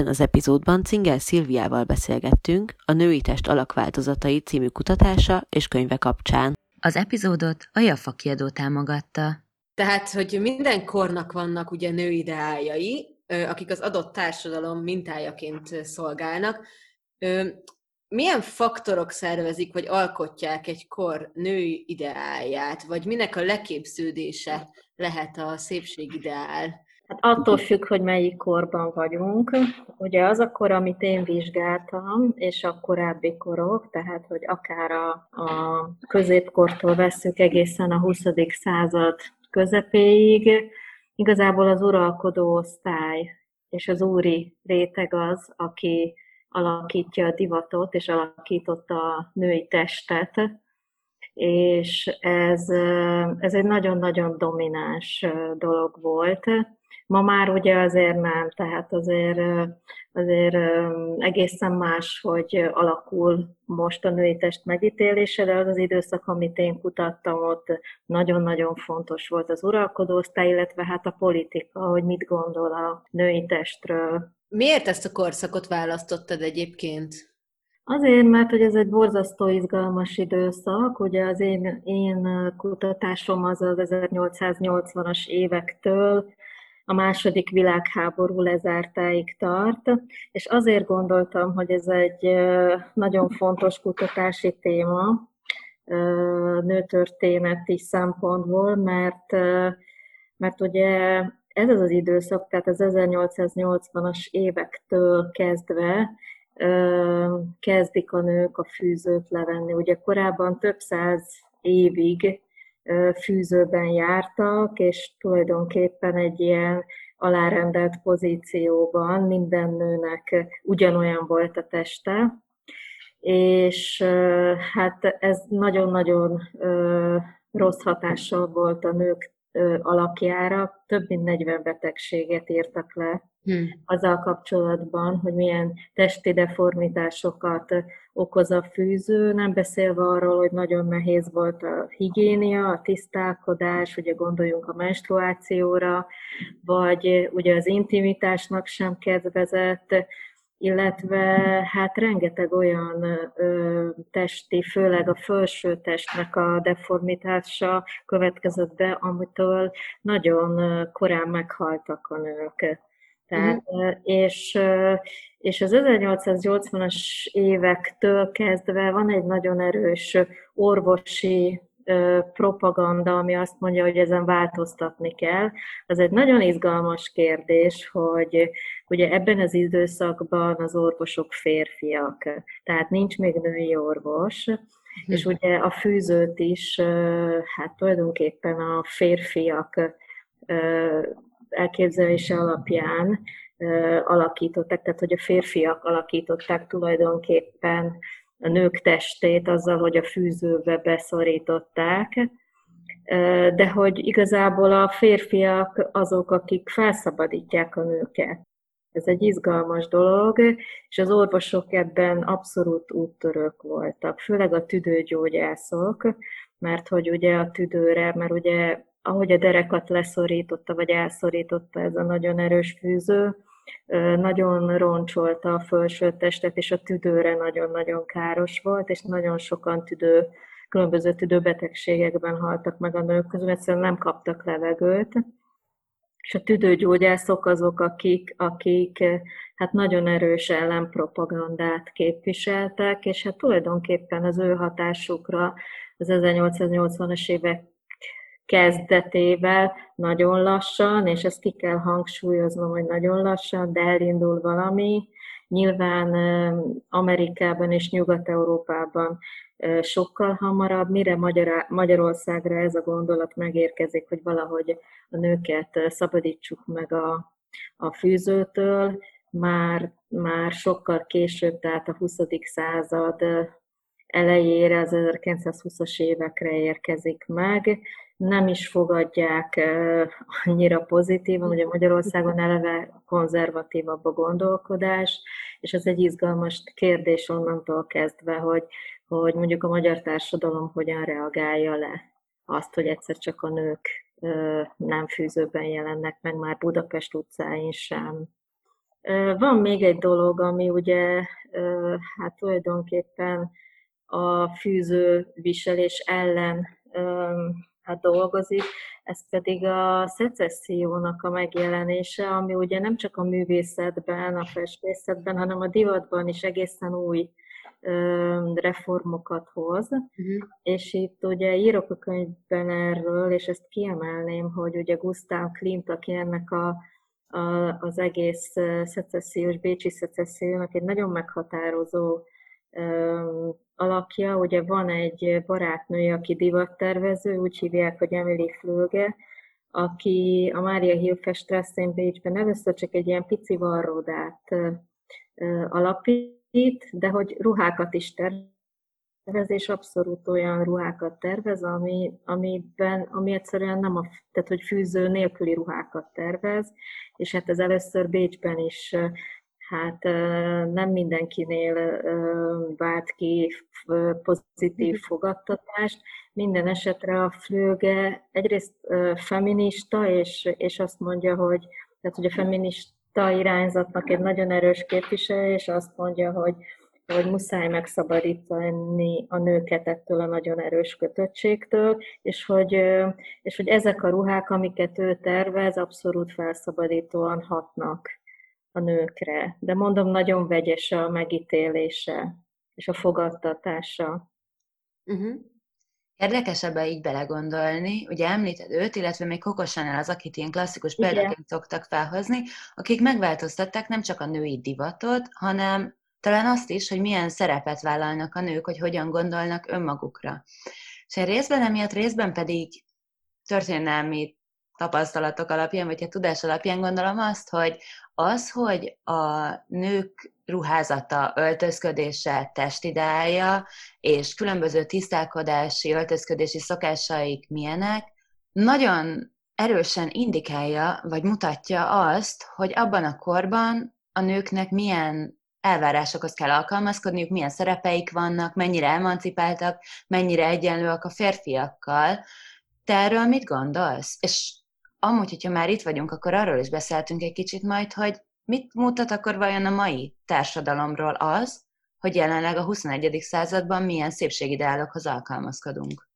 Ebben az epizódban Cingel Szilviával beszélgettünk a Női Test alakváltozatai című kutatása és könyve kapcsán. Az epizódot a Jaffa kiadó támogatta. Tehát, hogy minden kornak vannak ugye nőideájai, akik az adott társadalom mintájaként szolgálnak. Milyen faktorok szervezik, vagy alkotják egy kor női ideáját, vagy minek a leképződése lehet a szépségideál? Hát attól függ, hogy melyik korban vagyunk. Ugye az a kor, amit én vizsgáltam, és a korábbi korok, tehát hogy akár a, a középkortól vesszük egészen a 20. század közepéig, igazából az uralkodó osztály és az úri réteg az, aki alakítja a divatot, és alakította a női testet, és ez, ez egy nagyon-nagyon domináns dolog volt Ma már ugye azért nem, tehát azért, azért egészen más, hogy alakul most a női test megítélése, de az az időszak, amit én kutattam, ott nagyon-nagyon fontos volt az uralkodóosztály, illetve hát a politika, hogy mit gondol a női testről. Miért ezt a korszakot választottad egyébként? Azért, mert hogy ez egy borzasztó izgalmas időszak, ugye az én, én kutatásom az az 1880-as évektől a második világháború lezártáig tart, és azért gondoltam, hogy ez egy nagyon fontos kutatási téma nőtörténeti szempontból, mert, mert ugye ez az az időszak, tehát az 1880-as évektől kezdve kezdik a nők a fűzőt levenni. Ugye korábban több száz évig fűzőben jártak, és tulajdonképpen egy ilyen alárendelt pozícióban minden nőnek ugyanolyan volt a teste, és hát ez nagyon-nagyon rossz hatással volt a nők alakjára, több mint 40 betegséget írtak le hmm. azzal kapcsolatban, hogy milyen testi deformitásokat okoz a fűző, nem beszélve arról, hogy nagyon nehéz volt a higiénia, a tisztálkodás, ugye gondoljunk a menstruációra, vagy ugye az intimitásnak sem kedvezett, illetve hát rengeteg olyan ö, testi, főleg a felső testnek a deformitása következett be, amitől nagyon korán meghaltak a nők. Tehát, uh-huh. és, és az 1880-as évektől kezdve van egy nagyon erős orvosi propaganda, ami azt mondja, hogy ezen változtatni kell. Az egy nagyon izgalmas kérdés, hogy ugye ebben az időszakban az orvosok férfiak, tehát nincs még női orvos, hm. és ugye a fűzőt is, hát tulajdonképpen a férfiak elképzelése alapján alakították, tehát hogy a férfiak alakították tulajdonképpen a nők testét azzal, hogy a fűzőbe beszorították, de hogy igazából a férfiak azok, akik felszabadítják a nőket. Ez egy izgalmas dolog, és az orvosok ebben abszolút úttörők voltak, főleg a tüdőgyógyászok, mert hogy ugye a tüdőre, mert ugye ahogy a derekat leszorította, vagy elszorította ez a nagyon erős fűző, nagyon roncsolta a felső testet, és a tüdőre nagyon-nagyon káros volt, és nagyon sokan tüdő, különböző tüdőbetegségekben haltak meg a nők közül, egyszerűen nem kaptak levegőt. És a tüdőgyógyászok azok, akik, akik hát nagyon erős ellenpropagandát képviseltek, és hát tulajdonképpen az ő hatásukra az 1880-as évek kezdetével nagyon lassan, és ezt ki kell hangsúlyoznom, hogy nagyon lassan, de elindul valami, Nyilván Amerikában és Nyugat-Európában sokkal hamarabb, mire Magyarországra ez a gondolat megérkezik, hogy valahogy a nőket szabadítsuk meg a, a fűzőtől, már, már sokkal később, tehát a 20. század elejére, az 1920-as évekre érkezik meg. Nem is fogadják annyira pozitívan, a Magyarországon eleve konzervatívabb a gondolkodás, és ez egy izgalmas kérdés onnantól kezdve, hogy, hogy mondjuk a magyar társadalom hogyan reagálja le azt, hogy egyszer csak a nők nem fűzőben jelennek meg már Budapest utcáin sem. Van még egy dolog, ami ugye hát tulajdonképpen a fűző viselés ellen hát dolgozik, ez pedig a szecessziónak a megjelenése, ami ugye nem csak a művészetben, a festészetben, hanem a divatban is egészen új reformokat hoz, uh-huh. és itt ugye írok a könyvben erről, és ezt kiemelném, hogy ugye Gustav Klimt, aki ennek a, a, az egész szecessziós, bécsi szecessziónak egy nagyon meghatározó alakja, ugye van egy barátnője, aki divattervező, úgy hívják, hogy Emily Flöge, aki a Mária Hilfe Bécsben először csak egy ilyen pici varródát alapít, de hogy ruhákat is tervez, és abszolút olyan ruhákat tervez, ami, amiben, ami egyszerűen nem a, tehát hogy fűző nélküli ruhákat tervez, és hát ez először Bécsben is hát nem mindenkinél vált ki pozitív mhm. fogadtatást. Minden esetre a Flöge egyrészt feminista, és, és azt mondja, hogy, tehát, hogy a feminista ta irányzatnak egy nagyon erős képviselő, és azt mondja, hogy, hogy muszáj megszabadítani a nőket ettől a nagyon erős kötöttségtől, és hogy, és hogy ezek a ruhák, amiket ő tervez, abszolút felszabadítóan hatnak a nőkre. De mondom, nagyon vegyes a megítélése és a fogadtatása. Uh-huh. Érdekes ebbe így belegondolni, ugye említed őt, illetve még Chanel az, akit ilyen klasszikus példaként szoktak felhozni, akik megváltoztatták nem csak a női divatot, hanem talán azt is, hogy milyen szerepet vállalnak a nők, hogy hogyan gondolnak önmagukra. És részben emiatt, részben pedig történelmi tapasztalatok alapján, vagy a hát tudás alapján gondolom azt, hogy az, hogy a nők ruházata, öltözködése, testideája és különböző tisztálkodási, öltözködési szokásaik milyenek, nagyon erősen indikálja, vagy mutatja azt, hogy abban a korban a nőknek milyen elvárásokhoz kell alkalmazkodniuk, milyen szerepeik vannak, mennyire emancipáltak, mennyire egyenlőek a férfiakkal. Te erről mit gondolsz? És amúgy, hogyha már itt vagyunk, akkor arról is beszéltünk egy kicsit majd, hogy mit mutat akkor vajon a mai társadalomról az, hogy jelenleg a 21. században milyen szépségideálokhoz alkalmazkodunk?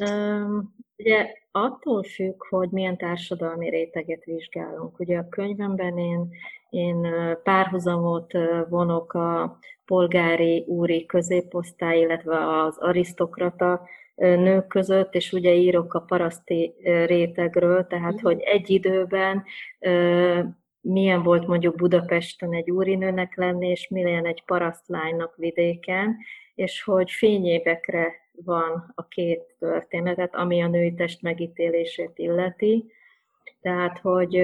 Um, ugye attól függ, hogy milyen társadalmi réteget vizsgálunk. Ugye a könyvemben én, én párhuzamot vonok a polgári úri középosztály, illetve az arisztokrata nők között, és ugye írok a paraszti rétegről, tehát mhm. hogy egy időben milyen volt mondjuk Budapesten egy úrinőnek lenni, és milyen egy parasztlánynak vidéken, és hogy fényévekre van a két történetet, ami a női test megítélését illeti. Tehát, hogy,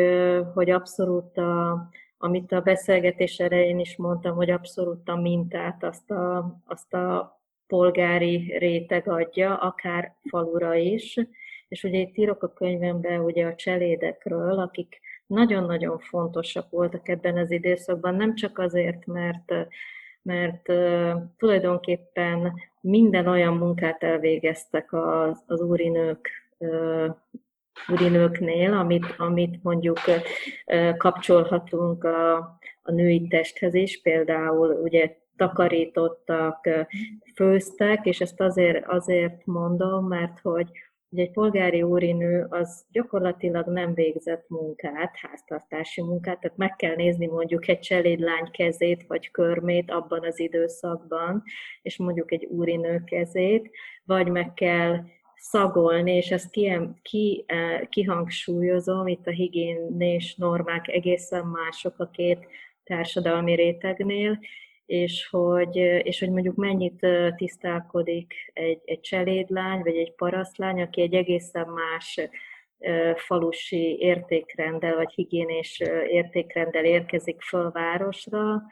hogy abszolút a, amit a beszélgetés elején is mondtam, hogy abszolút a mintát, azt a, azt a polgári réteg adja, akár falura is. És ugye itt írok a könyvemben ugye a cselédekről, akik nagyon-nagyon fontosak voltak ebben az időszakban, nem csak azért, mert, mert tulajdonképpen minden olyan munkát elvégeztek az, az úrinők úrinőknél, amit, amit mondjuk kapcsolhatunk a, a női testhez is, például ugye takarítottak, főztek, és ezt azért, azért mondom, mert hogy egy polgári úrinő az gyakorlatilag nem végzett munkát, háztartási munkát, tehát meg kell nézni mondjuk egy cselédlány kezét vagy körmét abban az időszakban, és mondjuk egy úrinő kezét, vagy meg kell szagolni, és ezt ki, ki, kihangsúlyozom, itt a higiénés normák egészen mások a két társadalmi rétegnél, és hogy, és hogy mondjuk mennyit tisztálkodik egy, egy cselédlány, vagy egy parasztlány, aki egy egészen más falusi értékrendel, vagy higiénés értékrendel érkezik föl városra,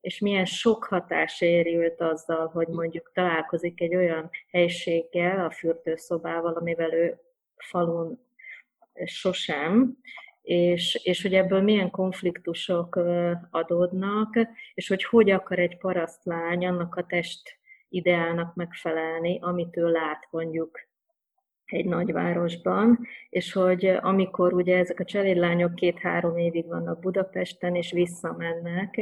és milyen sok hatás érült azzal, hogy mondjuk találkozik egy olyan helységgel, a fürdőszobával, amivel ő falun sosem, és, és hogy ebből milyen konfliktusok adódnak, és hogy hogy akar egy parasztlány annak a test ideálnak megfelelni, amit ő lát mondjuk egy nagyvárosban, és hogy amikor ugye ezek a cselédlányok két-három évig vannak Budapesten, és visszamennek,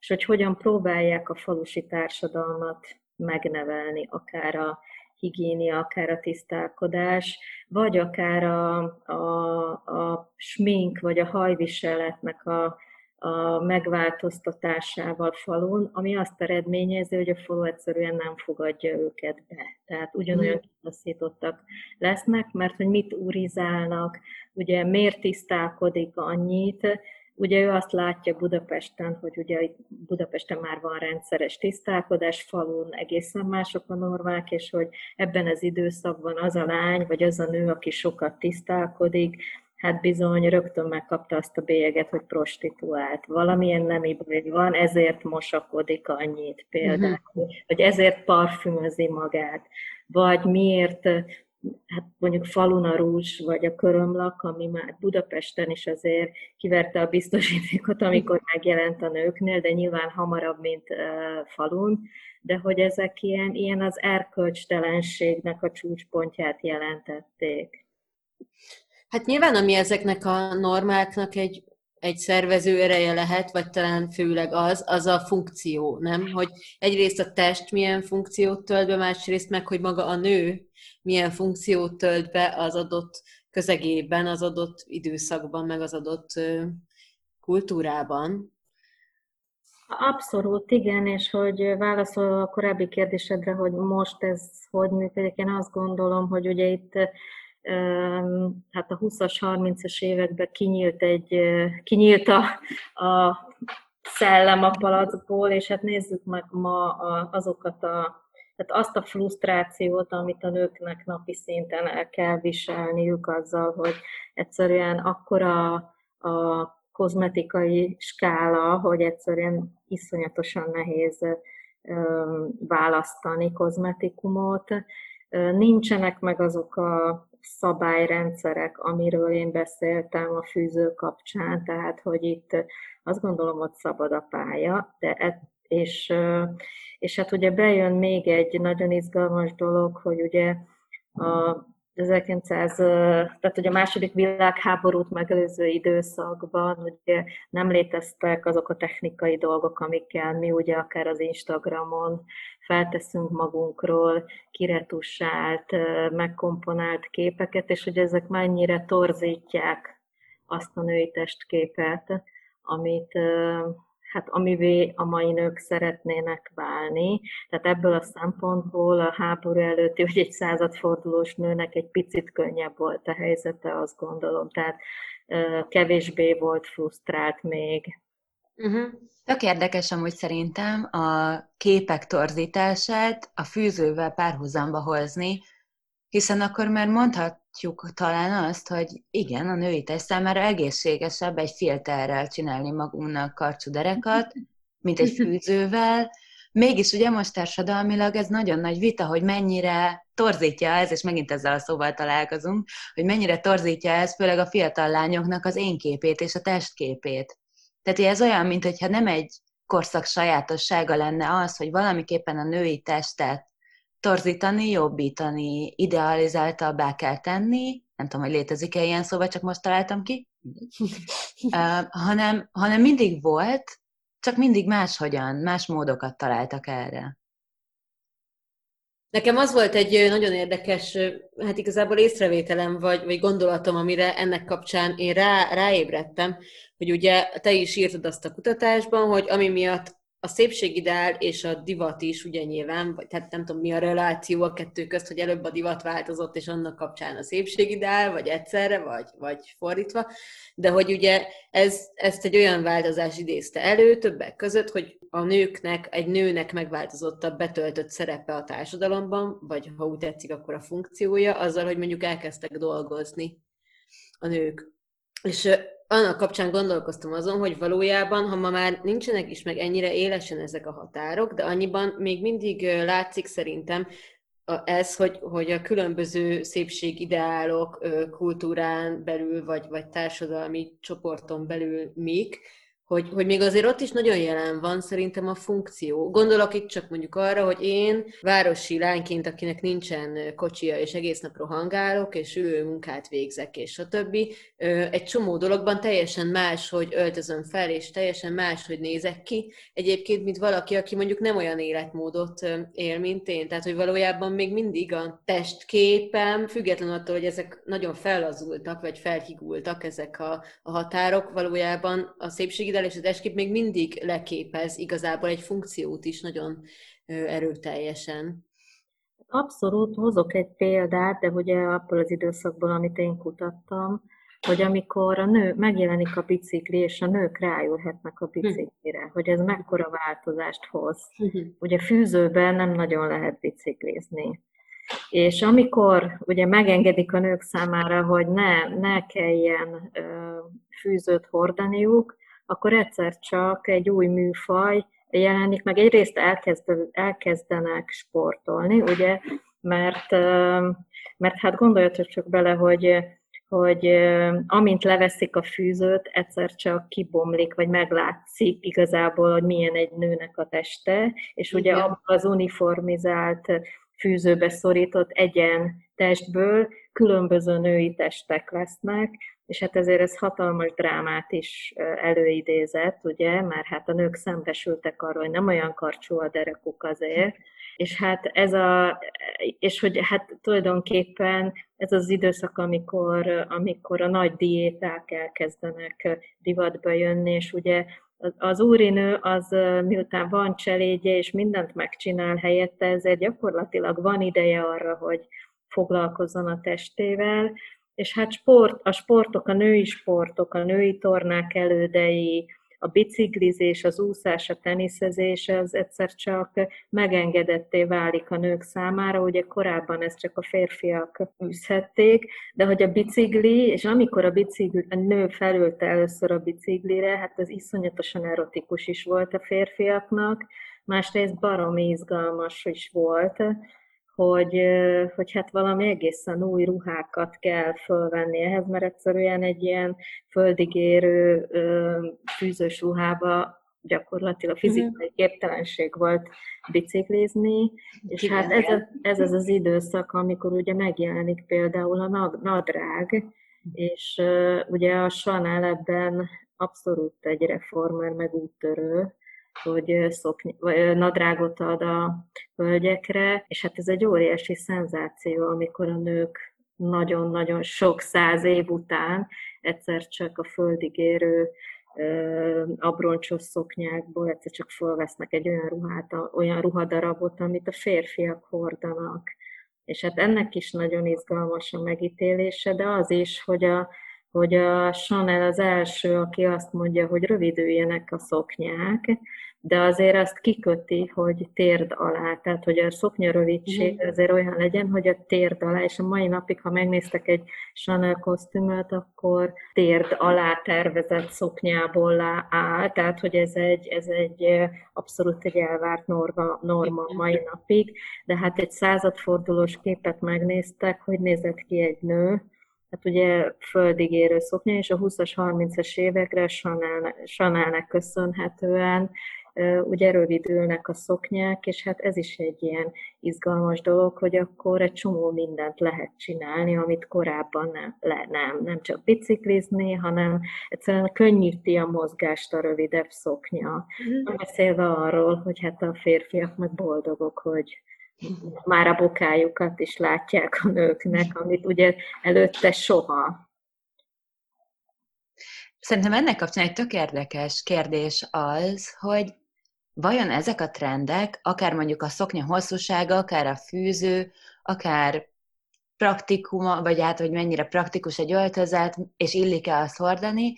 és hogy hogyan próbálják a falusi társadalmat megnevelni, akár a higiénia, akár a tisztálkodás, vagy akár a, a, a smink, vagy a hajviseletnek a, a megváltoztatásával falun, ami azt eredményezi, hogy a falu egyszerűen nem fogadja őket be. Tehát ugyanolyan mm. kitaszítottak lesznek, mert hogy mit urizálnak, ugye miért tisztálkodik annyit, Ugye ő azt látja Budapesten, hogy ugye Budapesten már van rendszeres tisztálkodás, falun egészen mások a normák, és hogy ebben az időszakban az a lány, vagy az a nő, aki sokat tisztálkodik, hát bizony rögtön megkapta azt a bélyeget, hogy prostituált. Valamilyen nemi baj van, ezért mosakodik annyit például, uh-huh. vagy ezért parfümözi magát, vagy miért hát mondjuk falun a rúzs, vagy a körömlak, ami már Budapesten is azért kiverte a biztosítékot, amikor megjelent a nőknél, de nyilván hamarabb, mint falun, de hogy ezek ilyen, ilyen az erkölcstelenségnek a csúcspontját jelentették. Hát nyilván, ami ezeknek a normáknak egy, egy szervező ereje lehet, vagy talán főleg az, az a funkció, nem? Hogy egyrészt a test milyen funkciót tölt be, másrészt meg, hogy maga a nő milyen funkciót tölt be az adott közegében, az adott időszakban, meg az adott kultúrában. Abszolút, igen, és hogy válaszol a korábbi kérdésedre, hogy most ez hogy működik, én azt gondolom, hogy ugye itt hát a 20-as, 30-as években kinyílt, egy, kinyílt a, a szellem a palackból, és hát nézzük meg ma azokat a tehát azt a frusztrációt, amit a nőknek napi szinten el kell viselniük azzal, hogy egyszerűen akkora a kozmetikai skála, hogy egyszerűen iszonyatosan nehéz választani kozmetikumot. Nincsenek meg azok a szabályrendszerek, amiről én beszéltem a fűző kapcsán, tehát hogy itt azt gondolom, hogy szabad a pálya, de és, és hát ugye bejön még egy nagyon izgalmas dolog, hogy ugye a 1900, tehát ugye a második világháborút megelőző időszakban ugye nem léteztek azok a technikai dolgok, amikkel mi ugye akár az Instagramon felteszünk magunkról kiretusált, megkomponált képeket, és hogy ezek mennyire torzítják azt a női testképet, amit hát amivé a mai nők szeretnének válni. Tehát ebből a szempontból a háború előtti, hogy egy századfordulós nőnek egy picit könnyebb volt a helyzete, azt gondolom. Tehát kevésbé volt frusztrált még. Uh-huh. Tök érdekes amúgy szerintem a képek torzítását a fűzővel párhuzamba hozni, hiszen akkor már mondhatjuk talán azt, hogy igen, a női test számára egészségesebb egy filterrel csinálni magunknak karcsú derekat, mint egy fűzővel. Mégis ugye most társadalmilag ez nagyon nagy vita, hogy mennyire torzítja ez, és megint ezzel a szóval találkozunk, hogy mennyire torzítja ez főleg a fiatal lányoknak az én képét és a testképét. Tehát ez olyan, mintha nem egy korszak sajátossága lenne az, hogy valamiképpen a női testet torzítani, jobbítani, idealizáltabbá kell tenni, nem tudom, hogy létezik-e ilyen szó, vagy csak most találtam ki, uh, hanem, hanem mindig volt, csak mindig máshogyan, más módokat találtak erre. Nekem az volt egy nagyon érdekes, hát igazából észrevételem, vagy, vagy gondolatom, amire ennek kapcsán én rá, ráébredtem, hogy ugye te is írtad azt a kutatásban, hogy ami miatt a szépségideál és a divat is ugye nyilván, vagy tehát nem tudom mi a reláció a kettő közt, hogy előbb a divat változott, és annak kapcsán a szépségideál, vagy egyszerre, vagy, vagy fordítva, de hogy ugye ez, ezt egy olyan változás idézte elő többek között, hogy a nőknek, egy nőnek megváltozott a betöltött szerepe a társadalomban, vagy ha úgy tetszik, akkor a funkciója, azzal, hogy mondjuk elkezdtek dolgozni a nők. És annak kapcsán gondolkoztam azon, hogy valójában, ha ma már nincsenek is meg ennyire élesen ezek a határok, de annyiban még mindig látszik szerintem ez, hogy, hogy a különböző szépségideálok kultúrán belül, vagy, vagy társadalmi csoporton belül mik, hogy, hogy még azért ott is nagyon jelen van szerintem a funkció. Gondolok itt csak mondjuk arra, hogy én városi lányként, akinek nincsen kocsia, és egész nap rohangálok, és ülő munkát végzek, és a többi, egy csomó dologban teljesen más, hogy öltözöm fel, és teljesen más, hogy nézek ki. Egyébként, mint valaki, aki mondjuk nem olyan életmódot él, mint én. Tehát, hogy valójában még mindig a testképem, függetlenül attól, hogy ezek nagyon fellazultak, vagy felhigultak ezek a, a határok, valójában a szépségi modell és az eskép még mindig leképez igazából egy funkciót is nagyon erőteljesen. Abszolút, hozok egy példát, de ugye abból az időszakból, amit én kutattam, hogy amikor a nő megjelenik a bicikli, és a nők ráülhetnek a hm. biciklire, hogy ez mekkora változást hoz. Hm. Ugye fűzőben nem nagyon lehet biciklizni. És amikor ugye megengedik a nők számára, hogy ne, ne kelljen ö, fűzőt hordaniuk, akkor egyszer csak egy új műfaj jelenik meg. Egyrészt elkezd, elkezdenek sportolni, ugye, mert, mert hát gondoljatok csak bele, hogy hogy amint leveszik a fűzőt, egyszer csak kibomlik, vagy meglátszik igazából, hogy milyen egy nőnek a teste, és ugye abban az uniformizált fűzőbe szorított egyen testből különböző női testek lesznek, és hát ezért ez hatalmas drámát is előidézett, ugye, mert hát a nők szembesültek arról, hogy nem olyan karcsú a derekuk azért, és hát ez a, és hogy hát tulajdonképpen ez az időszak, amikor, amikor a nagy diéták elkezdenek divatba jönni, és ugye az úrinő az miután van cselédje, és mindent megcsinál helyette, ezért gyakorlatilag van ideje arra, hogy foglalkozzon a testével, és hát sport, a sportok, a női sportok, a női tornák elődei, a biciklizés, az úszás, a teniszezés, az egyszer csak megengedetté válik a nők számára, ugye korábban ezt csak a férfiak űzhették, de hogy a bicikli, és amikor a, bicikli, a nő felülte először a biciklire, hát az iszonyatosan erotikus is volt a férfiaknak, másrészt baromi izgalmas is volt, hogy, hogy hát valami egészen új ruhákat kell fölvenni ehhez, mert egyszerűen egy ilyen földigérő fűzős ruhába gyakorlatilag mhm. fizikai képtelenség volt biciklizni, és Igen, hát ez, a, ez az az időszak, amikor ugye megjelenik például a nadrág, és uh, ugye a Chanel ebben abszolút egy reformer, meg úttörő, hogy szokny, nadrágot ad a hölgyekre, és hát ez egy óriási szenzáció, amikor a nők nagyon-nagyon sok száz év után egyszer csak a földig érő abroncsos szoknyákból egyszer csak fölvesznek egy olyan ruhát, olyan ruhadarabot, amit a férfiak hordanak. És hát ennek is nagyon izgalmas a megítélése, de az is, hogy a, hogy a Chanel az első, aki azt mondja, hogy rövidüljenek a szoknyák, de azért azt kiköti, hogy térd alá, tehát hogy a szoknya rövidség azért olyan legyen, hogy a térd alá, és a mai napig, ha megnéztek egy Chanel kosztümöt, akkor térd alá tervezett szoknyából áll, tehát hogy ez egy, ez egy abszolút egy elvárt norma, norma mai napig, de hát egy századfordulós képet megnéztek, hogy nézett ki egy nő, hát ugye földig érő szoknya, és a 20-as, 30-as évekre Chanelnek köszönhetően ugye rövidülnek a szoknyák, és hát ez is egy ilyen izgalmas dolog, hogy akkor egy csomó mindent lehet csinálni, amit korábban nem, le, nem, nem csak biciklizni, hanem egyszerűen könnyíti a mozgást a rövidebb szoknya. Mm. Beszélve arról, hogy hát a férfiak meg boldogok, hogy már a bokájukat is látják a nőknek, amit ugye előtte soha. Szerintem ennek kapcsán egy tök érdekes kérdés az, hogy vajon ezek a trendek, akár mondjuk a szoknya hosszúsága, akár a fűző, akár praktikuma, vagy hát, hogy mennyire praktikus egy öltözet, és illik-e azt hordani,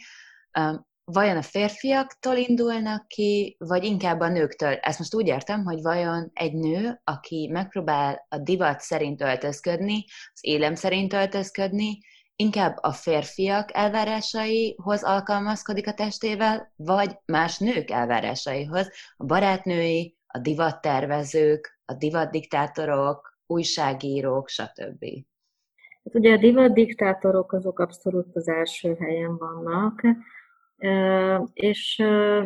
vajon a férfiaktól indulnak ki, vagy inkább a nőktől? Ezt most úgy értem, hogy vajon egy nő, aki megpróbál a divat szerint öltözködni, az élem szerint öltözködni, inkább a férfiak elvárásaihoz alkalmazkodik a testével, vagy más nők elvárásaihoz, a barátnői, a divattervezők, a divatdiktátorok, újságírók, stb. Hát ugye a divatdiktátorok azok abszolút az első helyen vannak, és,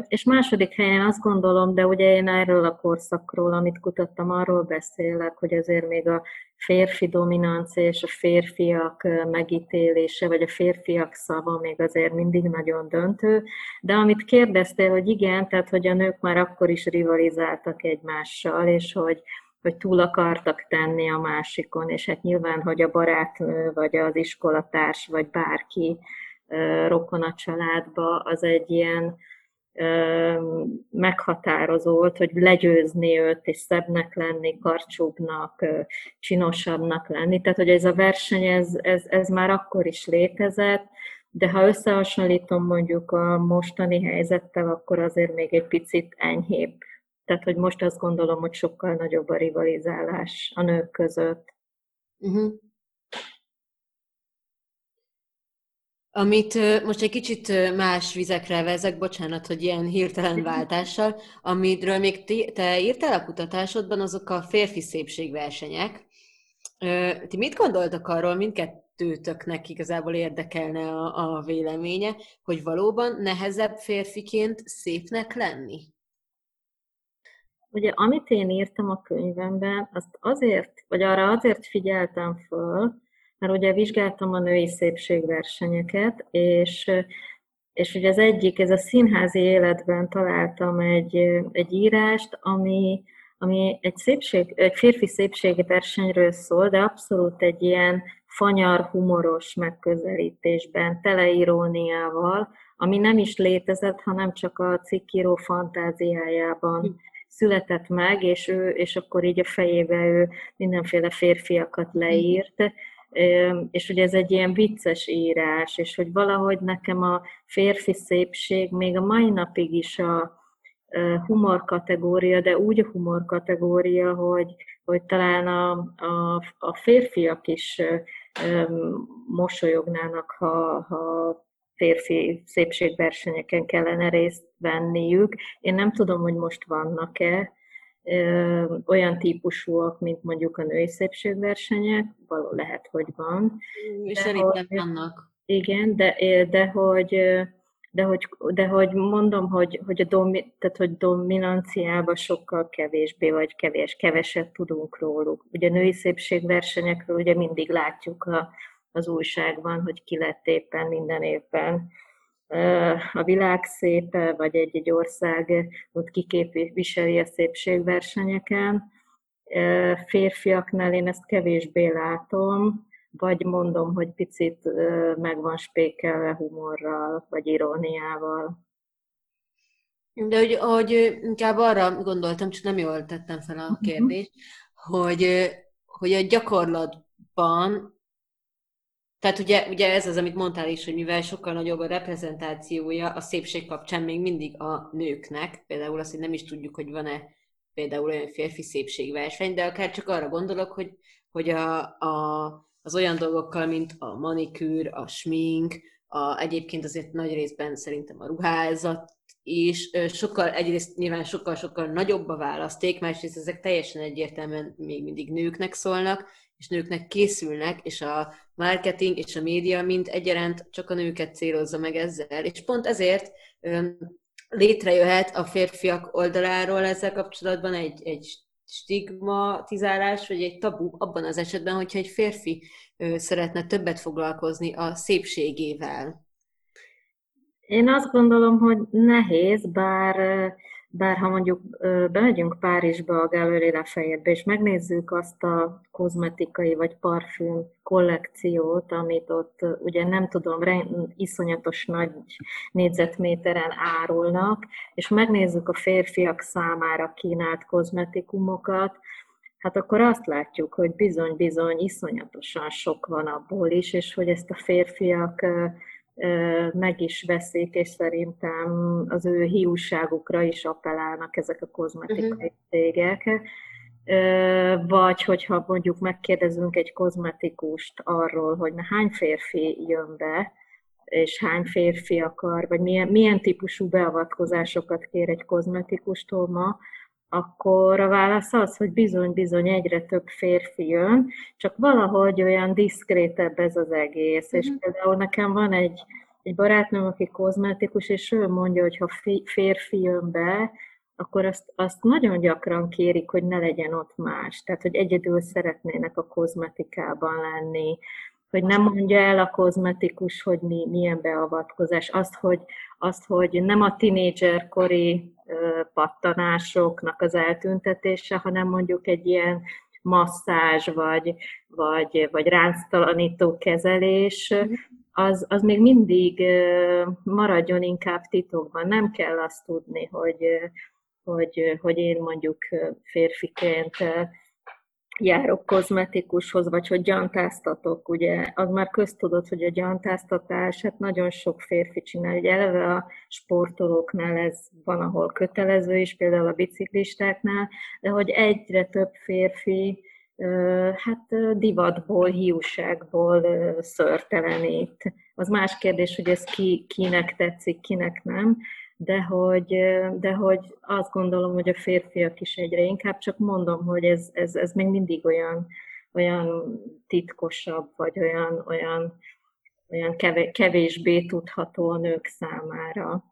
és második helyen azt gondolom, de ugye én erről a korszakról, amit kutattam, arról beszélek, hogy azért még a férfi dominancia és a férfiak megítélése, vagy a férfiak szava még azért mindig nagyon döntő. De amit kérdeztél, hogy igen, tehát hogy a nők már akkor is rivalizáltak egymással, és hogy, hogy túl akartak tenni a másikon, és hát nyilván, hogy a barátnő, vagy az iskolatárs, vagy bárki, rokon a családba, az egy ilyen meghatározott, hogy legyőzni őt, és szebbnek lenni, karcsúbbnak, csinosabbnak lenni. Tehát, hogy ez a verseny, ez, ez, ez már akkor is létezett, de ha összehasonlítom mondjuk a mostani helyzettel, akkor azért még egy picit enyhébb. Tehát, hogy most azt gondolom, hogy sokkal nagyobb a rivalizálás a nők között. Uh-huh. Amit most egy kicsit más vizekre vezek, bocsánat, hogy ilyen hirtelen váltással, amiről még te írtál a kutatásodban, azok a férfi szépségversenyek. Ti mit gondoltak arról, mindkettőtöknek igazából érdekelne a, a véleménye, hogy valóban nehezebb férfiként szépnek lenni? Ugye, amit én írtam a könyvemben, azt azért, vagy arra azért figyeltem föl, mert ugye vizsgáltam a női szépségversenyeket, és, és ugye az egyik, ez a színházi életben találtam egy, egy írást, ami, ami egy, szépség, egy férfi szépségversenyről szól, de abszolút egy ilyen fanyar, humoros megközelítésben, teleiróniával, ami nem is létezett, hanem csak a cikkíró fantáziájában hm. született meg, és ő, és akkor így a fejébe ő mindenféle férfiakat leírt, és hogy ez egy ilyen vicces írás, és hogy valahogy nekem a férfi szépség még a mai napig is a humor kategória, de úgy a humor kategória, hogy, hogy talán a, a, a férfiak is mosolyognának, ha, ha férfi szépségversenyeken kellene részt venniük. Én nem tudom, hogy most vannak-e, olyan típusúak, mint mondjuk a női szépségversenyek, való lehet, hogy van. Szerintem vannak. Igen, de, de hogy de hogy, de hogy mondom, hogy, hogy, a domi, tehát, hogy dominanciában sokkal kevésbé, vagy kevés, keveset tudunk róluk. Ugye a női szépségversenyekről ugye mindig látjuk a, az újságban, hogy ki lett éppen minden évben a világ szépe, vagy egy-egy ország ott kiképviseli a szépségversenyeken. Férfiaknál én ezt kevésbé látom, vagy mondom, hogy picit meg van spékelve humorral, vagy iróniával. De hogy, hogy inkább arra gondoltam, csak nem jól tettem fel a mhm. kérdést, uh-huh. hogy, hogy a gyakorlatban tehát ugye, ugye ez az, amit mondtál is, hogy mivel sokkal nagyobb a reprezentációja a szépség kapcsán még mindig a nőknek, például azt, hogy nem is tudjuk, hogy van-e például olyan férfi szépségverseny, de akár csak arra gondolok, hogy, hogy a, a, az olyan dolgokkal, mint a manikűr, a smink, a, egyébként azért nagy részben szerintem a ruházat is sokkal, egyrészt nyilván sokkal-sokkal nagyobb a választék, másrészt ezek teljesen egyértelműen még mindig nőknek szólnak, és nőknek készülnek, és a marketing és a média mind egyaránt csak a nőket célozza meg ezzel. És pont ezért létrejöhet a férfiak oldaláról ezzel kapcsolatban egy, egy stigmatizálás, vagy egy tabu abban az esetben, hogyha egy férfi szeretne többet foglalkozni a szépségével. Én azt gondolom, hogy nehéz, bár bár ha mondjuk bemegyünk Párizsba, a Galerie Lafayette-be, és megnézzük azt a kozmetikai vagy parfüm kollekciót, amit ott ugye nem tudom, iszonyatos nagy négyzetméteren árulnak, és megnézzük a férfiak számára kínált kozmetikumokat, hát akkor azt látjuk, hogy bizony-bizony iszonyatosan sok van abból is, és hogy ezt a férfiak meg is veszik, és szerintem az ő hiúságukra is appellálnak ezek a kozmetikai uh-huh. cégek. Vagy hogyha mondjuk megkérdezünk egy kozmetikust arról, hogy hány férfi jön be, és hány férfi akar, vagy milyen, milyen típusú beavatkozásokat kér egy kozmetikustól ma, akkor a válasz az, hogy bizony-bizony egyre több férfi jön, csak valahogy olyan diszkrétebb ez az egész. Mm-hmm. És mhm. például nekem van egy, egy barátnőm, aki kozmetikus, és ő mondja, hogy ha férfi jön be, akkor azt, azt nagyon gyakran kérik, hogy ne legyen ott más. Tehát, hogy egyedül szeretnének a kozmetikában lenni, hogy nem mondja el a kozmetikus, hogy mi, milyen beavatkozás. Azt, hogy, azt, hogy nem a tinédzserkori pattanásoknak az eltüntetése, hanem mondjuk egy ilyen masszázs, vagy, vagy, vagy ránctalanító kezelés, mhm. az, az még mindig maradjon inkább titokban. Nem kell azt tudni, hogy, hogy, hogy én mondjuk férfiként járok kozmetikushoz, vagy hogy gyantáztatok, ugye, az már köztudott, hogy a gyantáztatás, hát nagyon sok férfi csinál, ugye eleve a sportolóknál ez van, ahol kötelező is, például a biciklistáknál, de hogy egyre több férfi hát divatból, hiúságból szörtelenít. Az más kérdés, hogy ez ki, kinek tetszik, kinek nem, de hogy, de hogy azt gondolom, hogy a férfiak is egyre inkább, csak mondom, hogy ez, ez, ez még mindig olyan, olyan titkosabb, vagy olyan, olyan, olyan kevésbé tudható a nők számára.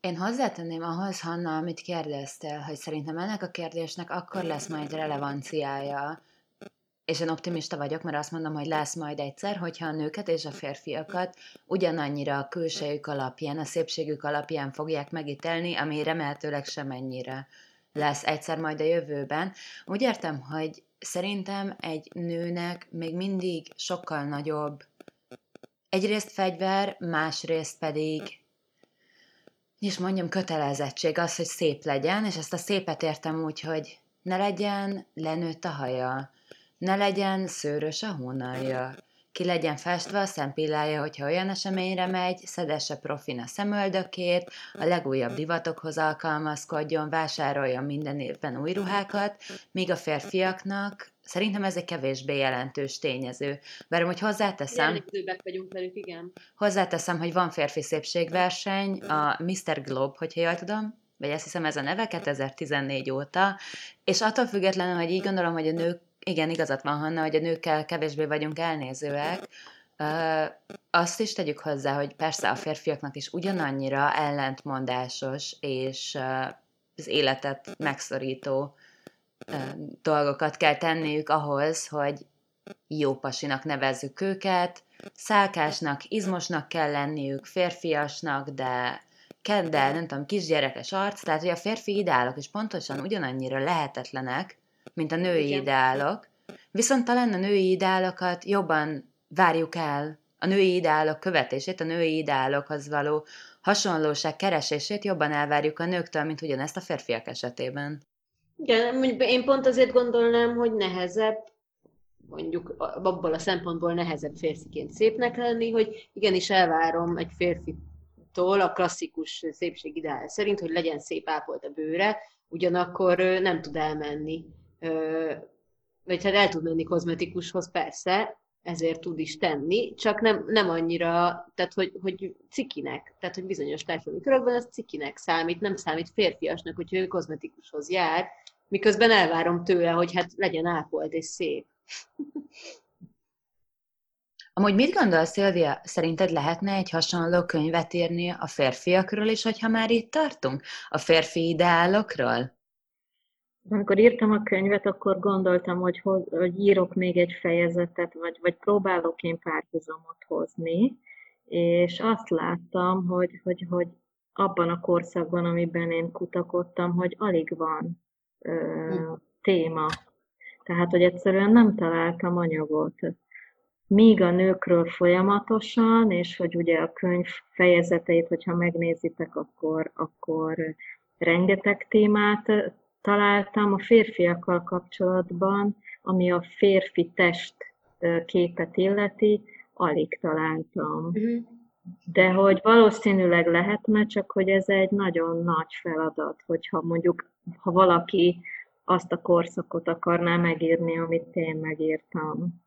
Én hozzátenném ahhoz, Hanna, amit kérdeztél, hogy szerintem ennek a kérdésnek akkor lesz majd relevanciája, és én optimista vagyok, mert azt mondom, hogy lesz majd egyszer, hogyha a nőket és a férfiakat ugyanannyira a külsejük alapján, a szépségük alapján fogják megítelni, ami remélhetőleg semennyire lesz egyszer majd a jövőben. Úgy értem, hogy szerintem egy nőnek még mindig sokkal nagyobb egyrészt fegyver, másrészt pedig és mondjam, kötelezettség az, hogy szép legyen, és ezt a szépet értem úgy, hogy ne legyen lenőtt a haja, ne legyen szőrös a hónalja. Ki legyen festve a szempillája, hogyha olyan eseményre megy, szedesse profin a szemöldökét, a legújabb divatokhoz alkalmazkodjon, vásároljon minden évben új ruhákat, míg a férfiaknak Szerintem ez egy kevésbé jelentős tényező. Bár hogy hozzáteszem... vagyunk velük, igen. Hozzáteszem, hogy van férfi szépségverseny, a Mr. Globe, hogyha jól tudom, vagy azt hiszem ez a neve 2014 óta, és attól függetlenül, hogy így gondolom, hogy a nők igen, igazat van, Hanna, hogy a nőkkel kevésbé vagyunk elnézőek. Azt is tegyük hozzá, hogy persze a férfiaknak is ugyanannyira ellentmondásos és az életet megszorító dolgokat kell tenniük ahhoz, hogy jó pasinak nevezzük őket, szálkásnak, izmosnak kell lenniük, férfiasnak, de keddel, nem tudom, kisgyerekes arc, tehát hogy a férfi ideálok is pontosan ugyanannyira lehetetlenek, mint a női Igen. ideálok, viszont talán a női ideálokat jobban várjuk el, a női ideálok követését, a női ideálokhoz való hasonlóság keresését jobban elvárjuk a nőktől, mint ugyanezt a férfiak esetében. Igen, én pont azért gondolnám, hogy nehezebb, mondjuk abból a szempontból nehezebb férfiként szépnek lenni, hogy igenis elvárom egy férfitól a klasszikus szépség ideál szerint, hogy legyen szép ápolt a bőre, ugyanakkor nem tud elmenni vagy hát el tud menni kozmetikushoz, persze, ezért tud is tenni, csak nem, nem annyira, tehát hogy, hogy cikinek, tehát hogy bizonyos társadalmi körökben az cikinek számít, nem számít férfiasnak, hogyha ő kozmetikushoz jár, miközben elvárom tőle, hogy hát legyen ápolt és szép. Amúgy mit gondolsz, Szilvia, szerinted lehetne egy hasonló könyvet írni a férfiakról is, hogyha már itt tartunk? A férfi ideálokról? Amikor írtam a könyvet, akkor gondoltam, hogy, hoz, hogy írok még egy fejezetet, vagy, vagy próbálok én párhuzamot hozni, és azt láttam, hogy, hogy, hogy abban a korszakban, amiben én kutakodtam, hogy alig van ö, hm. téma. Tehát, hogy egyszerűen nem találtam anyagot. Míg a nőkről folyamatosan, és hogy ugye a könyv fejezeteit, hogyha megnézitek, akkor, akkor rengeteg témát találtam a férfiakkal kapcsolatban, ami a férfi test képet illeti, alig találtam. Uh-huh. De hogy valószínűleg lehetne, csak hogy ez egy nagyon nagy feladat, hogyha mondjuk, ha valaki azt a korszakot akarná megírni, amit én megírtam.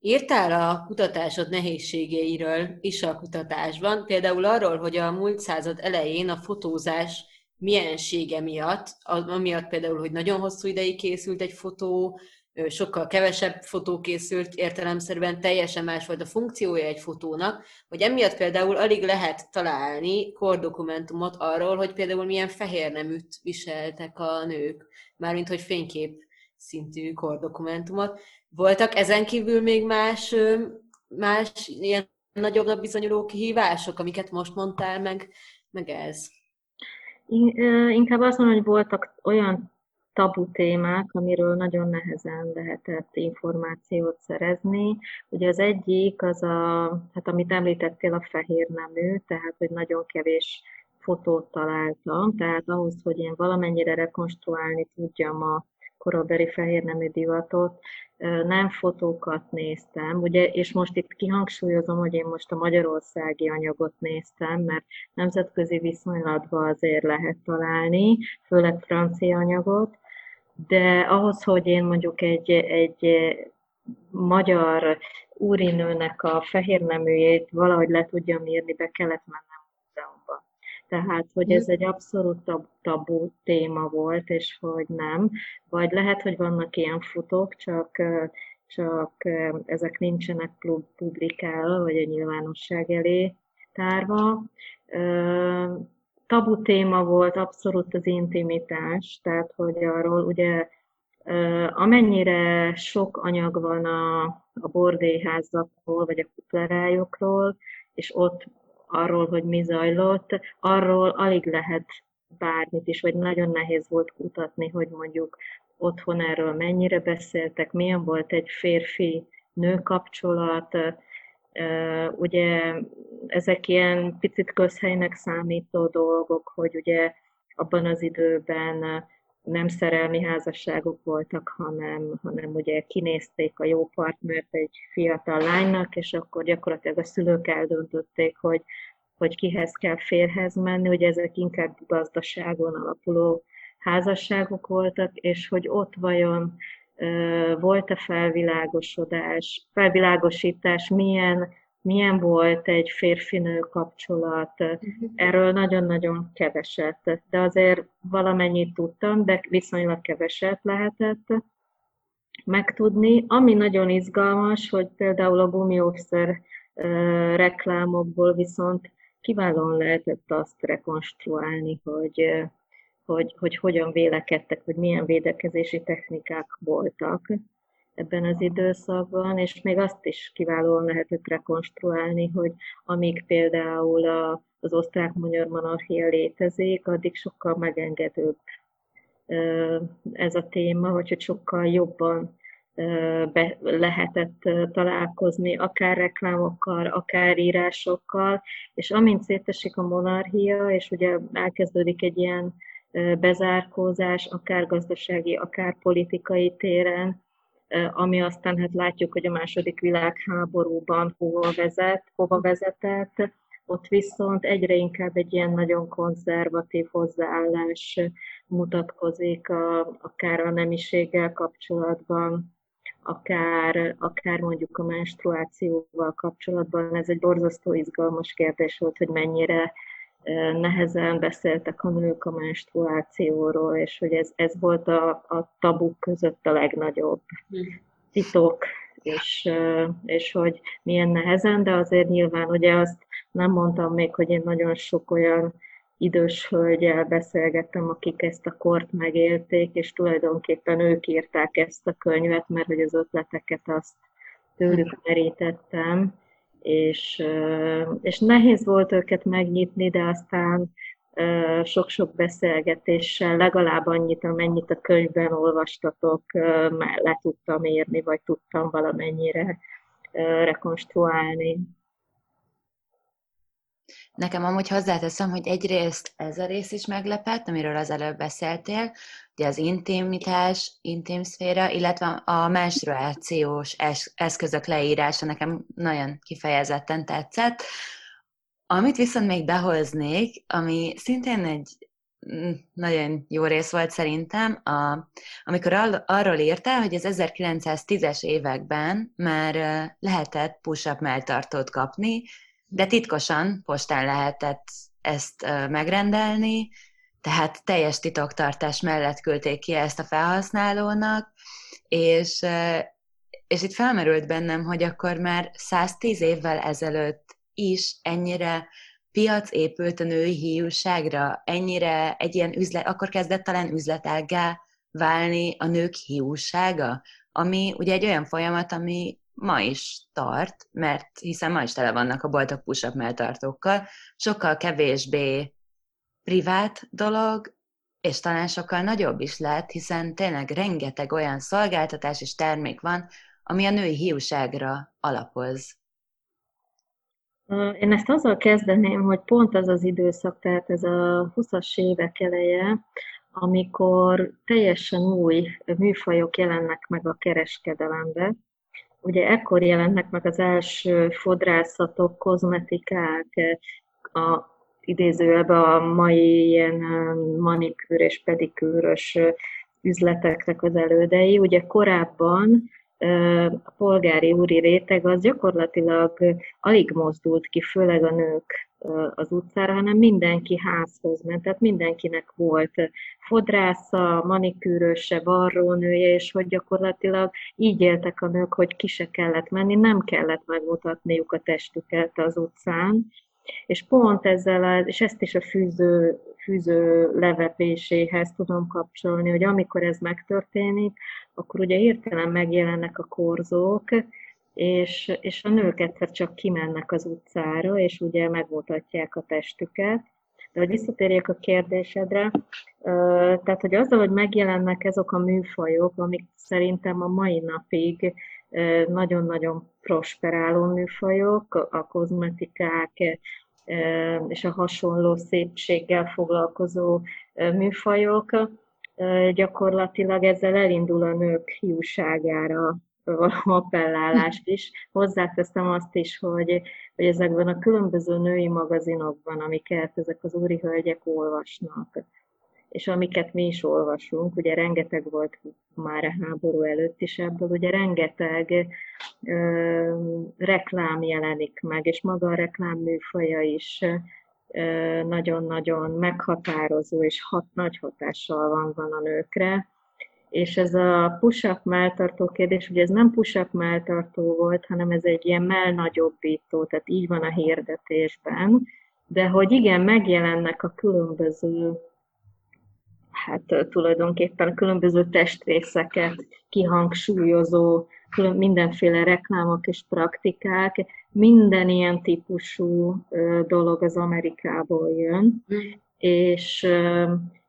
Írtál a kutatásod nehézségeiről is a kutatásban, például arról, hogy a múlt század elején a fotózás miensége miatt, amiatt például, hogy nagyon hosszú ideig készült egy fotó, sokkal kevesebb fotó készült, értelemszerűen teljesen más volt a funkciója egy fotónak, hogy emiatt például alig lehet találni kordokumentumot arról, hogy például milyen fehér neműt viseltek a nők, mármint hogy fénykép szintű kordokumentumot. Voltak ezen kívül még más, más ilyen nagyobbnak bizonyuló kihívások, amiket most mondtál meg, meg ez? Inkább azt mondom, hogy voltak olyan tabu témák, amiről nagyon nehezen lehetett információt szerezni. Ugye az egyik az a, hát amit említettél, a fehér nemű, tehát hogy nagyon kevés fotót találtam, tehát ahhoz, hogy én valamennyire rekonstruálni tudjam a korabeli fehér nemű divatot, nem fotókat néztem, ugye, és most itt kihangsúlyozom, hogy én most a magyarországi anyagot néztem, mert nemzetközi viszonylatban azért lehet találni, főleg francia anyagot, de ahhoz, hogy én mondjuk egy, egy magyar úrinőnek a fehér neműjét valahogy le tudjam írni, be kellett mennem. Tehát, hogy ez egy abszolút tabu téma volt, és hogy nem. Vagy lehet, hogy vannak ilyen futók, csak, csak ezek nincsenek publikálva, vagy a nyilvánosság elé tárva tabu téma volt abszolút az intimitás, tehát hogy arról ugye amennyire sok anyag van a, a bordélyházakról, vagy a kuplerájokról, és ott arról, hogy mi zajlott, arról alig lehet bármit is, vagy nagyon nehéz volt kutatni, hogy mondjuk otthon erről mennyire beszéltek, milyen volt egy férfi-nő kapcsolat, Ugye ezek ilyen picit közhelynek számító dolgok, hogy ugye abban az időben nem szerelmi házasságok voltak, hanem, hanem ugye kinézték a jó partnert egy fiatal lánynak, és akkor gyakorlatilag a szülők eldöntötték, hogy, hogy kihez kell férhez menni, hogy ezek inkább gazdaságon alapuló házasságok voltak, és hogy ott vajon volt-e felvilágosodás, felvilágosítás, milyen, milyen volt egy férfinő kapcsolat. Mhm. Erről nagyon-nagyon keveset, de azért valamennyit tudtam, de viszonylag keveset lehetett megtudni. Ami nagyon izgalmas, hogy például a gumiószer reklámokból viszont kiválóan lehetett azt rekonstruálni, hogy hogy, hogy hogyan vélekedtek, hogy milyen védekezési technikák voltak ebben az időszakban, és még azt is kiválóan lehetett rekonstruálni, hogy amíg például a, az osztrák-magyar monarchia létezik, addig sokkal megengedőbb ez a téma, vagy hogy sokkal jobban be lehetett találkozni, akár reklámokkal, akár írásokkal, és amint szétesik a monarchia, és ugye elkezdődik egy ilyen bezárkózás, akár gazdasági, akár politikai téren, ami aztán hát látjuk, hogy a második világháborúban hova vezet, hova vezetett, ott viszont egyre inkább egy ilyen nagyon konzervatív hozzáállás mutatkozik, a, akár a nemiséggel kapcsolatban, akár, akár mondjuk a menstruációval kapcsolatban. Ez egy borzasztó izgalmas kérdés volt, hogy mennyire nehezen beszéltek a nők a menstruációról, és hogy ez, ez volt a, a tabuk között a legnagyobb titok, és, és hogy milyen nehezen, de azért nyilván ugye azt nem mondtam még, hogy én nagyon sok olyan idős hölgyel beszélgettem, akik ezt a kort megélték, és tulajdonképpen ők írták ezt a könyvet, mert hogy az ötleteket azt tőlük merítettem, és, és nehéz volt őket megnyitni, de aztán sok-sok beszélgetéssel legalább annyit, amennyit a könyvben olvastatok, le tudtam érni, vagy tudtam valamennyire rekonstruálni. Nekem amúgy hozzáteszem, hogy egyrészt ez a rész is meglepett, amiről az előbb beszéltél, ugye az intimitás, intim szféra, illetve a menstruációs eszközök leírása nekem nagyon kifejezetten tetszett. Amit viszont még behoznék, ami szintén egy mm, nagyon jó rész volt szerintem, a, amikor all, arról írtál, hogy az 1910-es években már lehetett push-up melltartót kapni, de titkosan postán lehetett ezt megrendelni, tehát teljes titoktartás mellett küldték ki ezt a felhasználónak, és, és itt felmerült bennem, hogy akkor már 110 évvel ezelőtt is ennyire piac épült a női hiúságra, ennyire egy ilyen üzlet, akkor kezdett talán üzletággá válni a nők hiúsága, ami ugye egy olyan folyamat, ami ma is tart, mert hiszen ma is tele vannak a boltok push-up melltartókkal, sokkal kevésbé privát dolog, és talán sokkal nagyobb is lett, hiszen tényleg rengeteg olyan szolgáltatás és termék van, ami a női hiúságra alapoz. Én ezt azzal kezdeném, hogy pont az az időszak, tehát ez a 20-as évek eleje, amikor teljesen új műfajok jelennek meg a kereskedelembe, Ugye ekkor jelennek meg az első fodrászatok, kozmetikák, a idézőjelben a mai ilyen manikűr és pedikűrös üzleteknek az elődei. Ugye korábban a polgári úri réteg az gyakorlatilag alig mozdult ki, főleg a nők az utcára, hanem mindenki házhoz ment, tehát mindenkinek volt fodrásza, manikűröse, varrónője, és hogy gyakorlatilag így éltek a nők, hogy ki se kellett menni, nem kellett megmutatniuk a testüket az utcán, és pont ezzel, és ezt is a fűző, fűző levepéséhez tudom kapcsolni, hogy amikor ez megtörténik, akkor ugye hirtelen megjelennek a korzók, és, és a nők egyszer csak kimennek az utcára, és ugye megmutatják a testüket. De hogy visszatérjek a kérdésedre, tehát hogy azzal, hogy megjelennek ezek a műfajok, amik szerintem a mai napig nagyon-nagyon prosperáló műfajok, a kozmetikák és a hasonló szépséggel foglalkozó műfajok, gyakorlatilag ezzel elindul a nők hiúságára appellálás is. Hozzáteszem azt is, hogy, hogy ezekben a különböző női magazinokban, amiket ezek az úri hölgyek olvasnak, és amiket mi is olvasunk, ugye rengeteg volt már a háború előtt is ebből, ugye rengeteg ö, reklám jelenik meg, és maga a reklám műfaja is nagyon-nagyon meghatározó és hat, nagy hatással van, van a nőkre és ez a push-up melltartó kérdés, ugye ez nem push-up melltartó volt, hanem ez egy ilyen mellnagyobbító, tehát így van a hirdetésben, de hogy igen, megjelennek a különböző, hát tulajdonképpen a különböző testrészeket kihangsúlyozó mindenféle reklámok és praktikák, minden ilyen típusú dolog az Amerikából jön, mm. és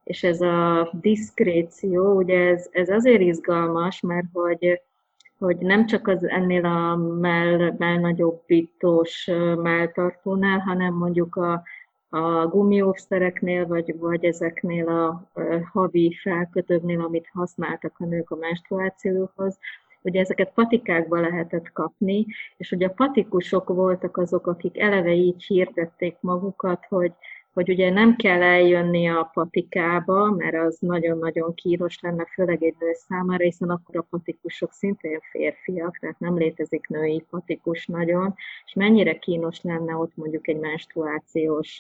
és ez a diszkréció, ugye ez, ez azért izgalmas, mert hogy, hogy nem csak az ennél a mell, mellnagyobbítós melltartónál, hanem mondjuk a, a gumióvszereknél, vagy, vagy ezeknél a havi felkötőknél, amit használtak a nők a menstruációhoz, ugye ezeket patikákba lehetett kapni, és ugye a patikusok voltak azok, akik eleve így hirdették magukat, hogy hogy ugye nem kell eljönni a patikába, mert az nagyon-nagyon kíros lenne, főleg egy nő számára, hiszen akkor a patikusok szintén férfiak, tehát nem létezik női patikus nagyon, és mennyire kínos lenne ott mondjuk egy menstruációs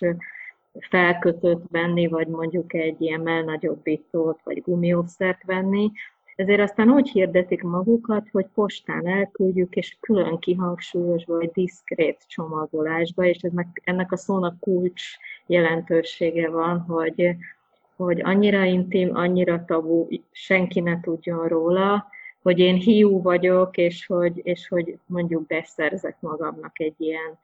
felkötőt venni, vagy mondjuk egy ilyen melnagyobbítót, vagy gumiószert venni, ezért aztán úgy hirdetik magukat, hogy postán elküldjük, és külön kihangsúlyosba, vagy diszkrét csomagolásba, és ennek, ennek a szónak kulcs jelentősége van, hogy, hogy annyira intim, annyira tabu, senki ne tudjon róla, hogy én hiú vagyok, és hogy, és hogy mondjuk beszerzek magamnak egy ilyen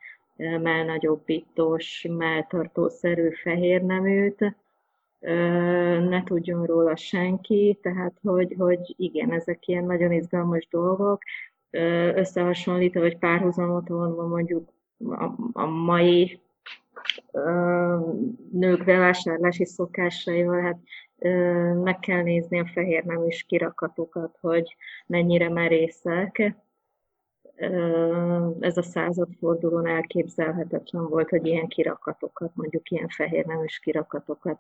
mellnagyobbítós, melltartószerű fehérneműt, ne tudjon róla senki, tehát hogy, hogy igen, ezek ilyen nagyon izgalmas dolgok, összehasonlítva, vagy párhuzamot vonva mondjuk a, a mai nők bevásárlási szokásaival, hát meg kell nézni a fehér is kirakatokat, hogy mennyire merészek. Ez a századfordulón elképzelhetetlen volt, hogy ilyen kirakatokat, mondjuk ilyen fehér is kirakatokat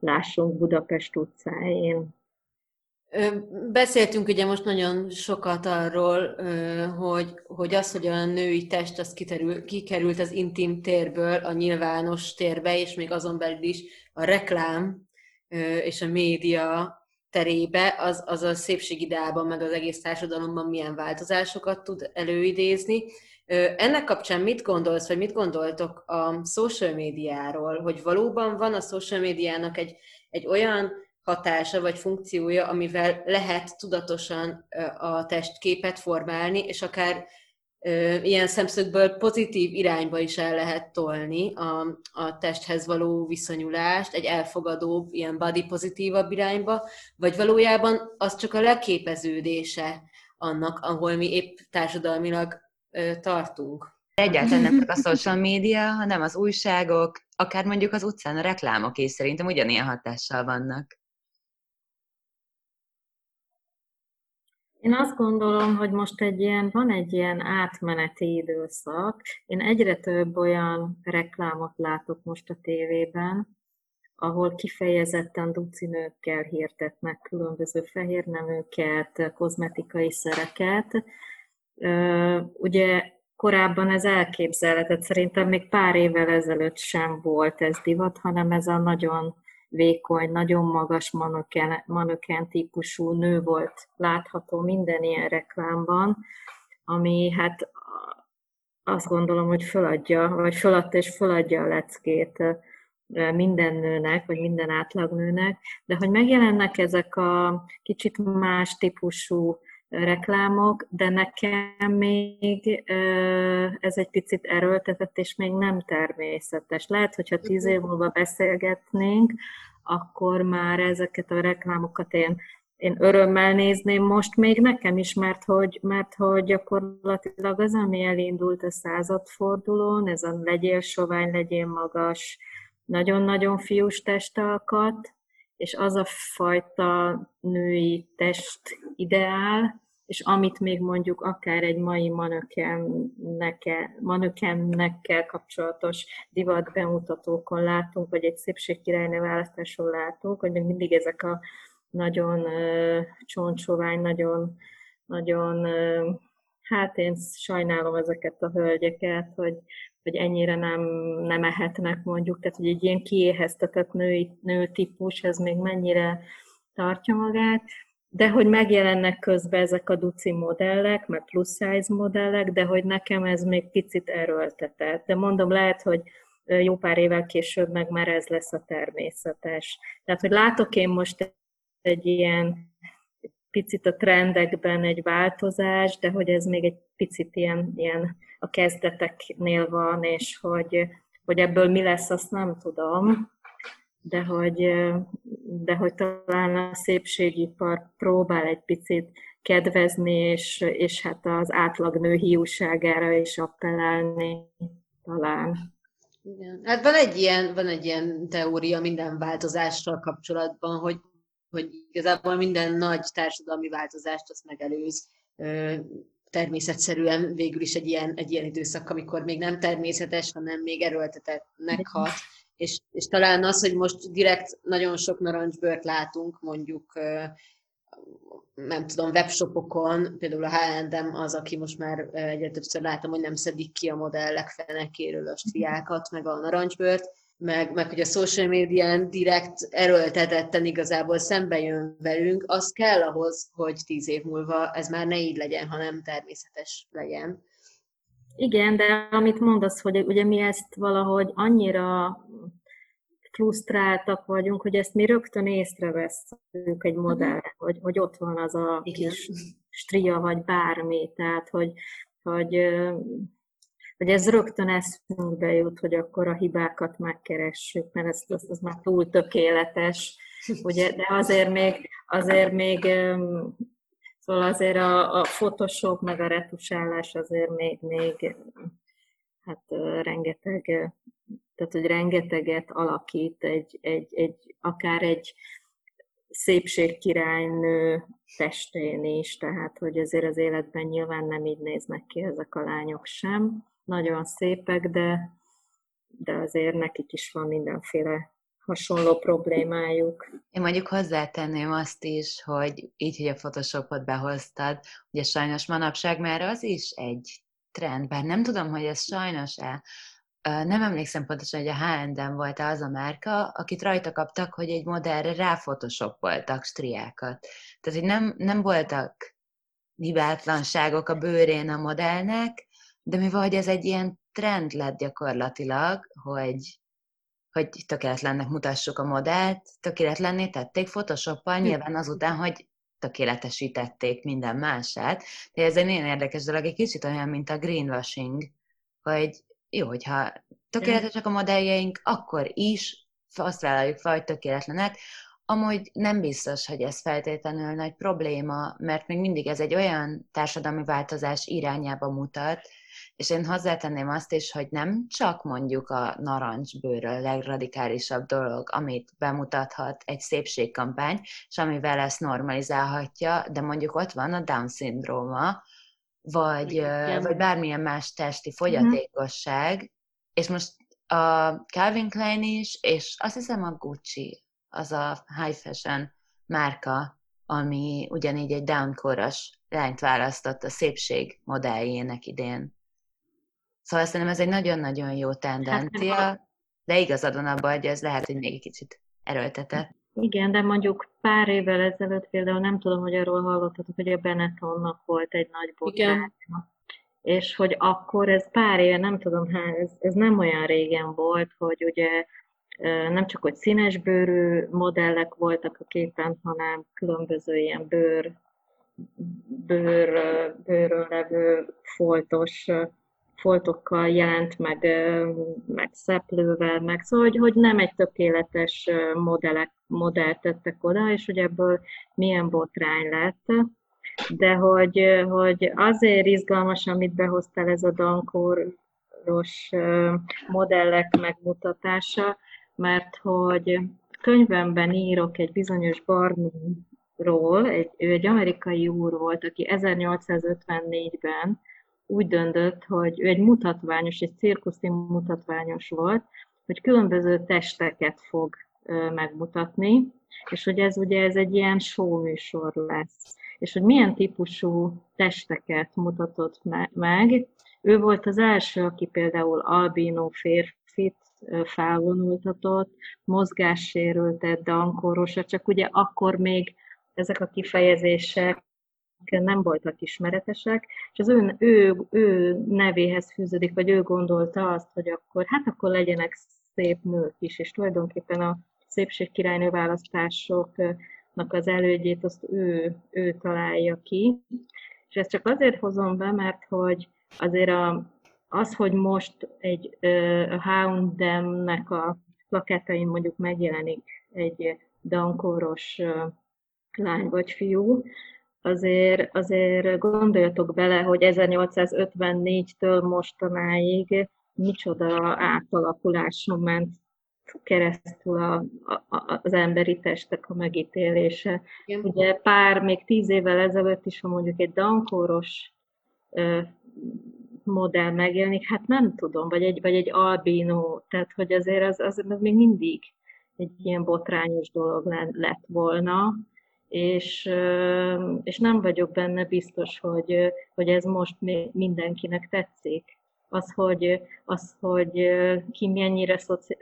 lássunk Budapest utcáin. Beszéltünk ugye most nagyon sokat arról, hogy, hogy az, hogy a női test az kiterül, kikerült az intim térből a nyilvános térbe, és még azon belül is a reklám és a média terébe, az, az a szépségideában, meg az egész társadalomban milyen változásokat tud előidézni. Ennek kapcsán mit gondolsz, vagy mit gondoltok a social médiáról, hogy valóban van a social médiának egy, egy olyan hatása vagy funkciója, amivel lehet tudatosan a testképet formálni, és akár ilyen szemszögből pozitív irányba is el lehet tolni a, a testhez való viszonyulást, egy elfogadóbb, ilyen body pozitívabb irányba, vagy valójában az csak a leképeződése annak, ahol mi épp társadalmilag tartunk. Egyáltalán nem csak a social média, hanem az újságok, akár mondjuk az utcán a reklámok is szerintem ugyanilyen hatással vannak. Én azt gondolom, hogy most egy ilyen, van egy ilyen átmeneti időszak. Én egyre több olyan reklámot látok most a tévében, ahol kifejezetten ducinőkkel hirdetnek különböző fehérneműket, kozmetikai szereket. Ugye korábban ez elképzelhetett, szerintem még pár évvel ezelőtt sem volt ez divat, hanem ez a nagyon vékony, nagyon magas manöken, manöken típusú nő volt látható minden ilyen reklámban, ami hát azt gondolom, hogy föladja, vagy föladta és föladja a leckét minden nőnek, vagy minden átlagnőnek, de hogy megjelennek ezek a kicsit más típusú reklámok, de nekem még ez egy picit erőltetett, és még nem természetes. Lehet, hogyha tíz év múlva beszélgetnénk, akkor már ezeket a reklámokat én, én örömmel nézném most még nekem is, mert hogy, mert hogy gyakorlatilag az, ami elindult a századfordulón, ez a legyél sovány, legyél magas, nagyon-nagyon fiús testalkat, és az a fajta női test ideál, és amit még mondjuk akár egy mai manökennekkel kapcsolatos divat bemutatókon látunk, vagy egy szépségkirálynő választáson látunk, hogy még mindig ezek a nagyon uh, csontsovány, nagyon, nagyon uh, hát én sajnálom ezeket a hölgyeket, hogy hogy ennyire nem, nem ehetnek mondjuk, tehát hogy egy ilyen kiéheztetett női, nő típus, ez még mennyire tartja magát, de hogy megjelennek közben ezek a duci modellek, meg plus size modellek, de hogy nekem ez még picit erőltetett. De mondom, lehet, hogy jó pár évvel később meg már ez lesz a természetes. Tehát, hogy látok én most egy ilyen picit a trendekben egy változás, de hogy ez még egy picit ilyen, ilyen a kezdeteknél van, és hogy, hogy ebből mi lesz, azt nem tudom, de hogy, de hogy talán a szépségipar próbál egy picit kedvezni, és, és hát az átlagnő hiúságára is appellálni talán. Igen. Hát van egy, ilyen, van egy ilyen teória minden változással kapcsolatban, hogy, hogy igazából minden nagy társadalmi változást azt megelőz. Természetszerűen végül is egy ilyen, egy ilyen időszak, amikor még nem természetes, hanem még erőltetettnek hat. És, és talán az, hogy most direkt nagyon sok narancsbört látunk, mondjuk nem tudom, webshopokon, például a H&M az, aki most már egyre többször látom, hogy nem szedik ki a modellek fenekéről a striákat, meg a narancsbört, meg, meg hogy a social médián direkt erőltetetten igazából szembe jön velünk, az kell ahhoz, hogy tíz év múlva ez már ne így legyen, hanem természetes legyen. Igen, de amit mondasz, hogy ugye mi ezt valahogy annyira frusztráltak vagyunk, hogy ezt mi rögtön észreveszünk egy modell, uh-huh. hogy, hogy ott van az a Igen. kis stria, vagy bármi, tehát hogy, hogy, hogy ez rögtön eszünkbe jut, hogy akkor a hibákat megkeressük, mert ez, ez, ez már túl tökéletes, ugye, de azért még, azért még Szóval azért a, a Photoshop meg a retusálás azért még, még hát rengeteg, tehát hogy rengeteget alakít egy, egy, egy akár egy szépségkirálynő testén is, tehát hogy azért az életben nyilván nem így néznek ki ezek a lányok sem. Nagyon szépek, de, de azért nekik is van mindenféle hasonló problémájuk. Én mondjuk hozzátenném azt is, hogy így, hogy a Photoshopot behoztad, ugye sajnos manapság már az is egy trend, bár nem tudom, hogy ez sajnos-e, nem emlékszem pontosan, hogy a H&M volt az a márka, akit rajta kaptak, hogy egy modellre ráfotoshopoltak striákat. Tehát, hogy nem, nem voltak hibátlanságok a bőrén a modellnek, de mivel hogy ez egy ilyen trend lett gyakorlatilag, hogy hogy tökéletlennek mutassuk a modellt, tökéletlenné tették Photoshoppal, hm. nyilván azután, hogy tökéletesítették minden mását. De ez egy nagyon érdekes dolog, egy kicsit olyan, mint a greenwashing, hogy jó, hogyha tökéletesek a modelljeink, akkor is azt vállaljuk fel, hogy tökéletlenek. Amúgy nem biztos, hogy ez feltétlenül nagy probléma, mert még mindig ez egy olyan társadalmi változás irányába mutat, és én hozzátenném azt is, hogy nem csak mondjuk a narancsbőr a legradikálisabb dolog, amit bemutathat egy szépségkampány, és amivel ezt normalizálhatja, de mondjuk ott van a Down-szindróma, vagy, Igen. vagy bármilyen más testi mhm. fogyatékosság, uh-huh. és most a Calvin Klein is, és azt hiszem a Gucci, az a high fashion márka, ami ugyanígy egy downkoros lányt választott a szépség modelljének idén. Szóval szerintem ez egy nagyon-nagyon jó tendencia, hát, de igazad van abban, hogy ez lehet, hogy még egy kicsit erőltetett. Igen, de mondjuk pár évvel ezelőtt például nem tudom, hogy arról hallottatok, hogy a Benettonnak volt egy nagy botránya. És hogy akkor ez pár éve, nem tudom, hát ez, ez nem olyan régen volt, hogy ugye nem csak hogy színes bőrű modellek voltak a képen, hanem különböző ilyen bőr, bőr, bőrön levő foltos foltokkal jelent, meg, meg szeplővel, meg szóval, hogy, hogy nem egy tökéletes modellek, modellt tettek oda, és hogy ebből milyen botrány lett. De hogy, hogy azért izgalmas, amit behoztál ez a dankoros modellek megmutatása, mert hogy könyvemben írok egy bizonyos Barnumról, egy, ő egy amerikai úr volt, aki 1854-ben úgy döntött, hogy ő egy mutatványos, egy cirkuszi mutatványos volt, hogy különböző testeket fog megmutatni, és hogy ez ugye ez egy ilyen show műsor lesz. És hogy milyen típusú testeket mutatott meg. Ő volt az első, aki például albino férfit felvonultatott, mozgássérültet, dankoros, csak ugye akkor még ezek a kifejezések nem voltak ismeretesek, és az ő, ő, ő nevéhez fűződik, vagy ő gondolta azt, hogy akkor, hát akkor legyenek szép nők is, és tulajdonképpen a szépségkirálynő választásoknak az elődjét azt ő, ő találja ki. És ezt csak azért hozom be, mert hogy azért a, az, hogy most egy a Houndem-nek a plakátain mondjuk megjelenik egy dankoros lány vagy fiú, azért, azért gondoljatok bele, hogy 1854-től mostanáig micsoda átalakuláson ment keresztül a, a, az emberi testek a megítélése. Igen. Ugye pár, még tíz évvel ezelőtt is, ha mondjuk egy dankóros modell megjelenik, hát nem tudom, vagy egy, vagy egy albino, tehát hogy azért az, az, az még mindig egy ilyen botrányos dolog lett volna, és, és nem vagyok benne biztos, hogy, hogy ez most mindenkinek tetszik. Az, hogy, az, hogy ki mennyire szoci,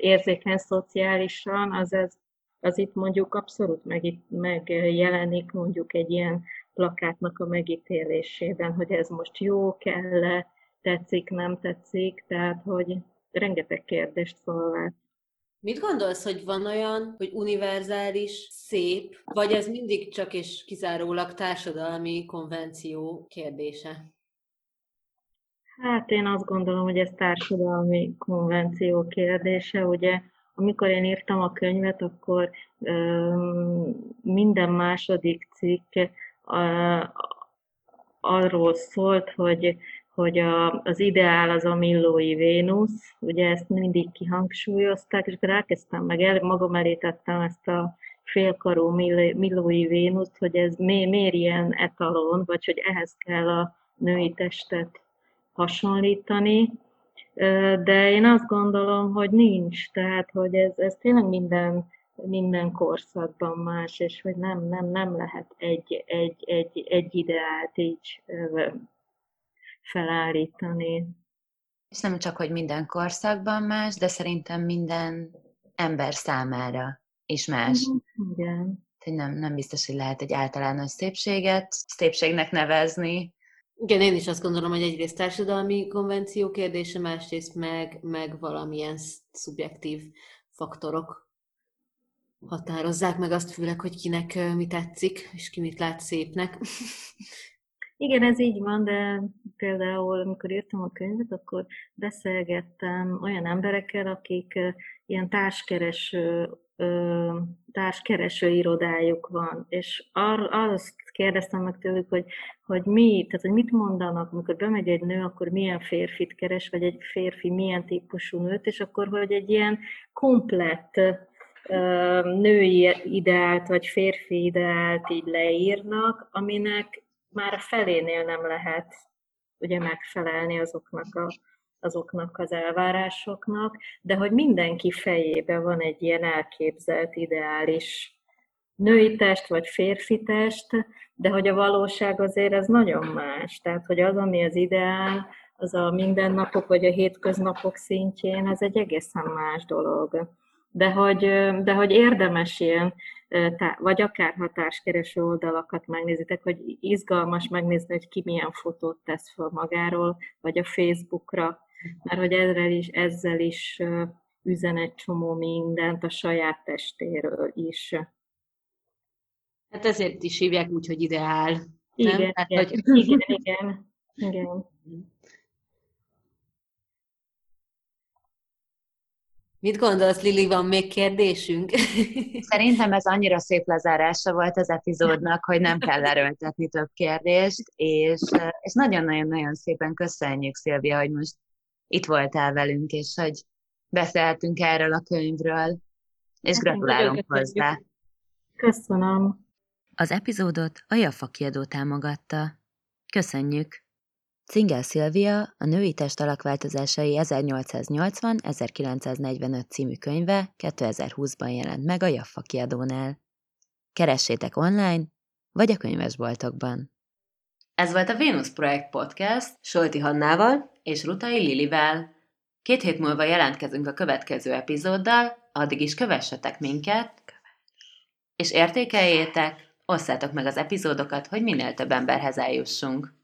érzékeny szociálisan, az, ez, az itt mondjuk abszolút meg, megjelenik mondjuk egy ilyen plakátnak a megítélésében, hogy ez most jó, kell tetszik, nem tetszik, tehát hogy rengeteg kérdést felvet. Mit gondolsz, hogy van olyan, hogy univerzális, szép, vagy ez mindig csak és kizárólag társadalmi konvenció kérdése? Hát én azt gondolom, hogy ez társadalmi konvenció kérdése. Ugye, amikor én írtam a könyvet, akkor um, minden második cikk uh, arról szólt, hogy hogy a, az ideál az a Millói Vénusz, ugye ezt mindig kihangsúlyozták, és akkor elkezdtem meg, el, magam elé tettem ezt a félkarú Millói Vénuszt, hogy ez mi, miért ilyen etalon, vagy hogy ehhez kell a női testet hasonlítani, de én azt gondolom, hogy nincs, tehát hogy ez, ez tényleg minden, minden korszakban más, és hogy nem, nem, nem lehet egy, egy, egy, egy ideált így felállítani. És nem csak, hogy minden korszakban más, de szerintem minden ember számára is más. Mhm, igen. hogy nem, nem biztos, hogy lehet egy általános szépséget szépségnek nevezni. Igen, én is azt gondolom, hogy egyrészt társadalmi konvenció kérdése, másrészt meg, meg valamilyen szubjektív faktorok határozzák meg azt főleg, hogy kinek mi tetszik, és ki mit lát szépnek. Igen, ez így van, de például, amikor írtam a könyvet, akkor beszélgettem olyan emberekkel, akik ilyen társkereső, társkereső irodájuk van, és ar, azt kérdeztem meg tőlük, hogy, hogy mi, tehát hogy mit mondanak, amikor bemegy egy nő, akkor milyen férfit keres, vagy egy férfi milyen típusú nőt, és akkor, hogy egy ilyen komplett női ideált, vagy férfi ideált így leírnak, aminek már a felénél nem lehet ugye megfelelni azoknak, a, azoknak az elvárásoknak, de hogy mindenki fejébe van egy ilyen elképzelt ideális női test vagy férfi test, de hogy a valóság azért ez nagyon más. Tehát, hogy az, ami az ideál, az a mindennapok vagy a hétköznapok szintjén, az egy egészen más dolog. De hogy, de hogy érdemes ilyen vagy akár hatáskereső oldalakat megnézitek, hogy izgalmas megnézni, hogy ki milyen fotót tesz fel magáról, vagy a Facebookra, mert hogy ezzel is, ezzel is üzen egy csomó mindent a saját testéről is. Hát ezért is hívják úgy, hogy ideál. Igen, nem? Hát, igen, hogy... igen, igen, igen. Mit gondolsz, Lili, van még kérdésünk? Szerintem ez annyira szép lezárása volt az epizódnak, hogy nem kell erőltetni több kérdést, és, és nagyon-nagyon-nagyon szépen köszönjük, Szilvia, hogy most itt voltál velünk, és hogy beszélhetünk erről a könyvről, és hát, gratulálunk hozzá. Köszönöm. Az epizódot a Jaffa kiadó támogatta. Köszönjük! Cingel Szilvia a Női test alakváltozásai 1880-1945 című könyve 2020-ban jelent meg a Jaffa kiadónál. Keressétek online, vagy a könyvesboltokban. Ez volt a Vénusz Projekt Podcast Solti Hannával és Rutai Lilivel. Két hét múlva jelentkezünk a következő epizóddal, addig is kövessetek minket, és értékeljétek, osszátok meg az epizódokat, hogy minél több emberhez eljussunk.